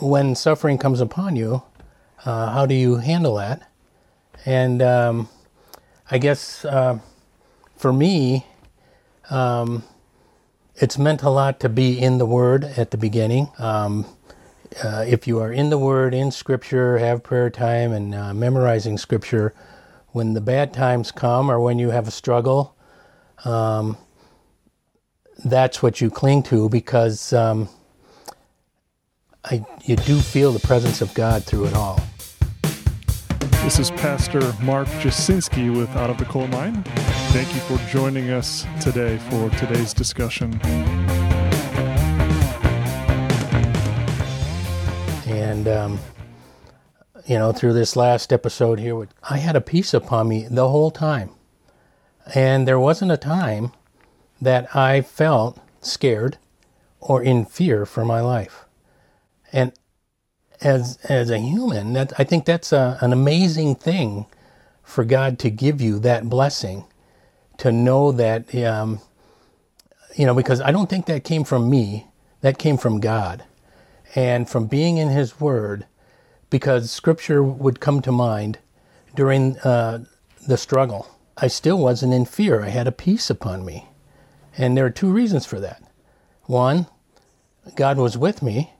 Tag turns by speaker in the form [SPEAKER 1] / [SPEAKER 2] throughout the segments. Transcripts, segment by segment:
[SPEAKER 1] when suffering comes upon you, uh, how do you handle that? And um, I guess uh, for me, um, it's meant a lot to be in the Word at the beginning. Um, uh, if you are in the Word, in Scripture, have prayer time, and uh, memorizing Scripture, when the bad times come or when you have a struggle, um, that's what you cling to because um, I, you do feel the presence of God through it all.
[SPEAKER 2] This is Pastor Mark Jasinski with Out of the Coal Mine. Thank you for joining us today for today's discussion.
[SPEAKER 1] And, um, you know, through this last episode here, I had a peace upon me the whole time. And there wasn't a time that I felt scared or in fear for my life. And as as a human, that I think that's a, an amazing thing for God to give you that blessing, to know that, um, you know, because I don't think that came from me. That came from God, and from being in His Word, because Scripture would come to mind during uh, the struggle. I still wasn't in fear. I had a peace upon me, and there are two reasons for that. One, God was with me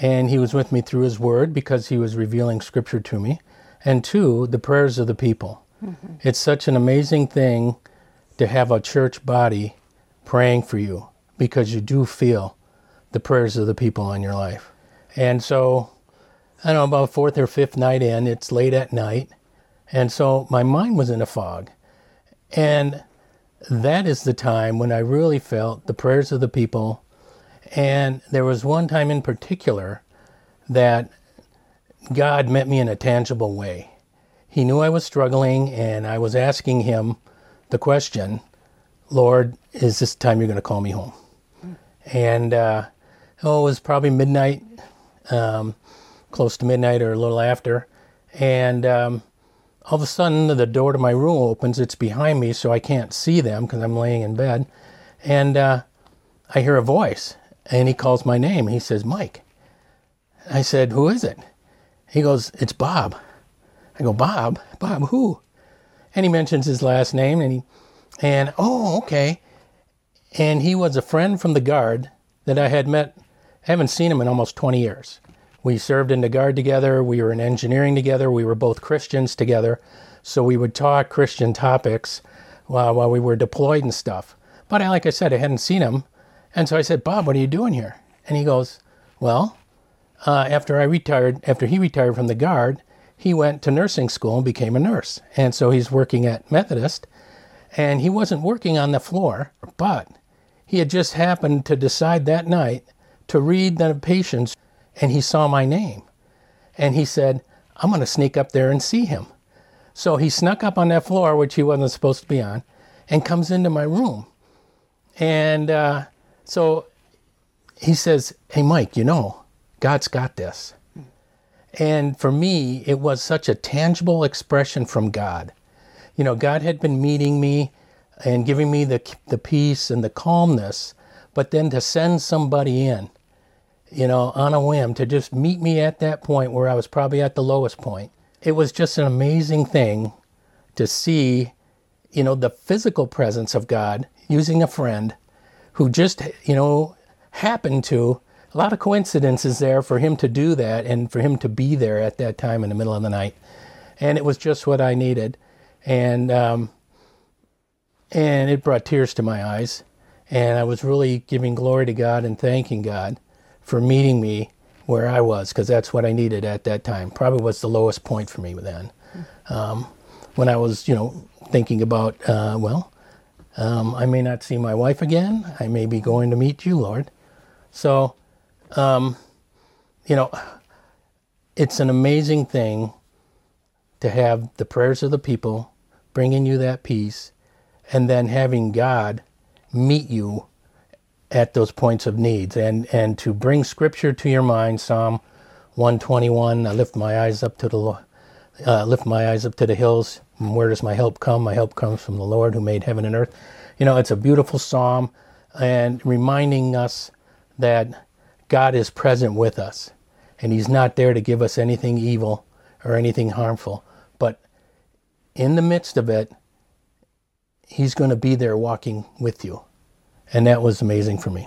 [SPEAKER 1] and he was with me through his word because he was revealing scripture to me. And two, the prayers of the people. Mm-hmm. It's such an amazing thing to have a church body praying for you because you do feel the prayers of the people in your life. And so, I don't know, about fourth or fifth night in, it's late at night. And so my mind was in a fog. And that is the time when I really felt the prayers of the people and there was one time in particular that God met me in a tangible way. He knew I was struggling, and I was asking him the question, Lord, is this time you're going to call me home? And uh, oh, it was probably midnight, um, close to midnight or a little after. And um, all of a sudden, the door to my room opens. It's behind me, so I can't see them because I'm laying in bed. And uh, I hear a voice. And he calls my name. He says, Mike. I said, Who is it? He goes, It's Bob. I go, Bob? Bob who? And he mentions his last name and he, and oh, okay. And he was a friend from the Guard that I had met, I haven't seen him in almost 20 years. We served in the Guard together, we were in engineering together, we were both Christians together. So we would talk Christian topics while, while we were deployed and stuff. But I, like I said, I hadn't seen him and so I said, Bob, what are you doing here? And he goes, Well, uh, after I retired, after he retired from the Guard, he went to nursing school and became a nurse. And so he's working at Methodist. And he wasn't working on the floor, but he had just happened to decide that night to read the patients, and he saw my name. And he said, I'm going to sneak up there and see him. So he snuck up on that floor, which he wasn't supposed to be on, and comes into my room. And uh, so he says, Hey, Mike, you know, God's got this. And for me, it was such a tangible expression from God. You know, God had been meeting me and giving me the, the peace and the calmness, but then to send somebody in, you know, on a whim, to just meet me at that point where I was probably at the lowest point. It was just an amazing thing to see, you know, the physical presence of God using a friend who just, you know, happened to, a lot of coincidences there for him to do that and for him to be there at that time in the middle of the night. And it was just what I needed. And, um, and it brought tears to my eyes. And I was really giving glory to God and thanking God for meeting me where I was, because that's what I needed at that time. Probably was the lowest point for me then. Um, when I was, you know, thinking about, uh, well, um, I may not see my wife again. I may be going to meet you, Lord. So, um, you know, it's an amazing thing to have the prayers of the people bringing you that peace and then having God meet you at those points of needs and, and to bring scripture to your mind. Psalm 121, I lift my eyes up to the uh, lift my eyes up to the hills. Where does my help come? My help comes from the Lord who made heaven and earth. You know, it's a beautiful psalm and reminding us that God is present with us. and He's not there to give us anything evil or anything harmful. But in the midst of it, He's going to be there walking with you. And that was amazing for me.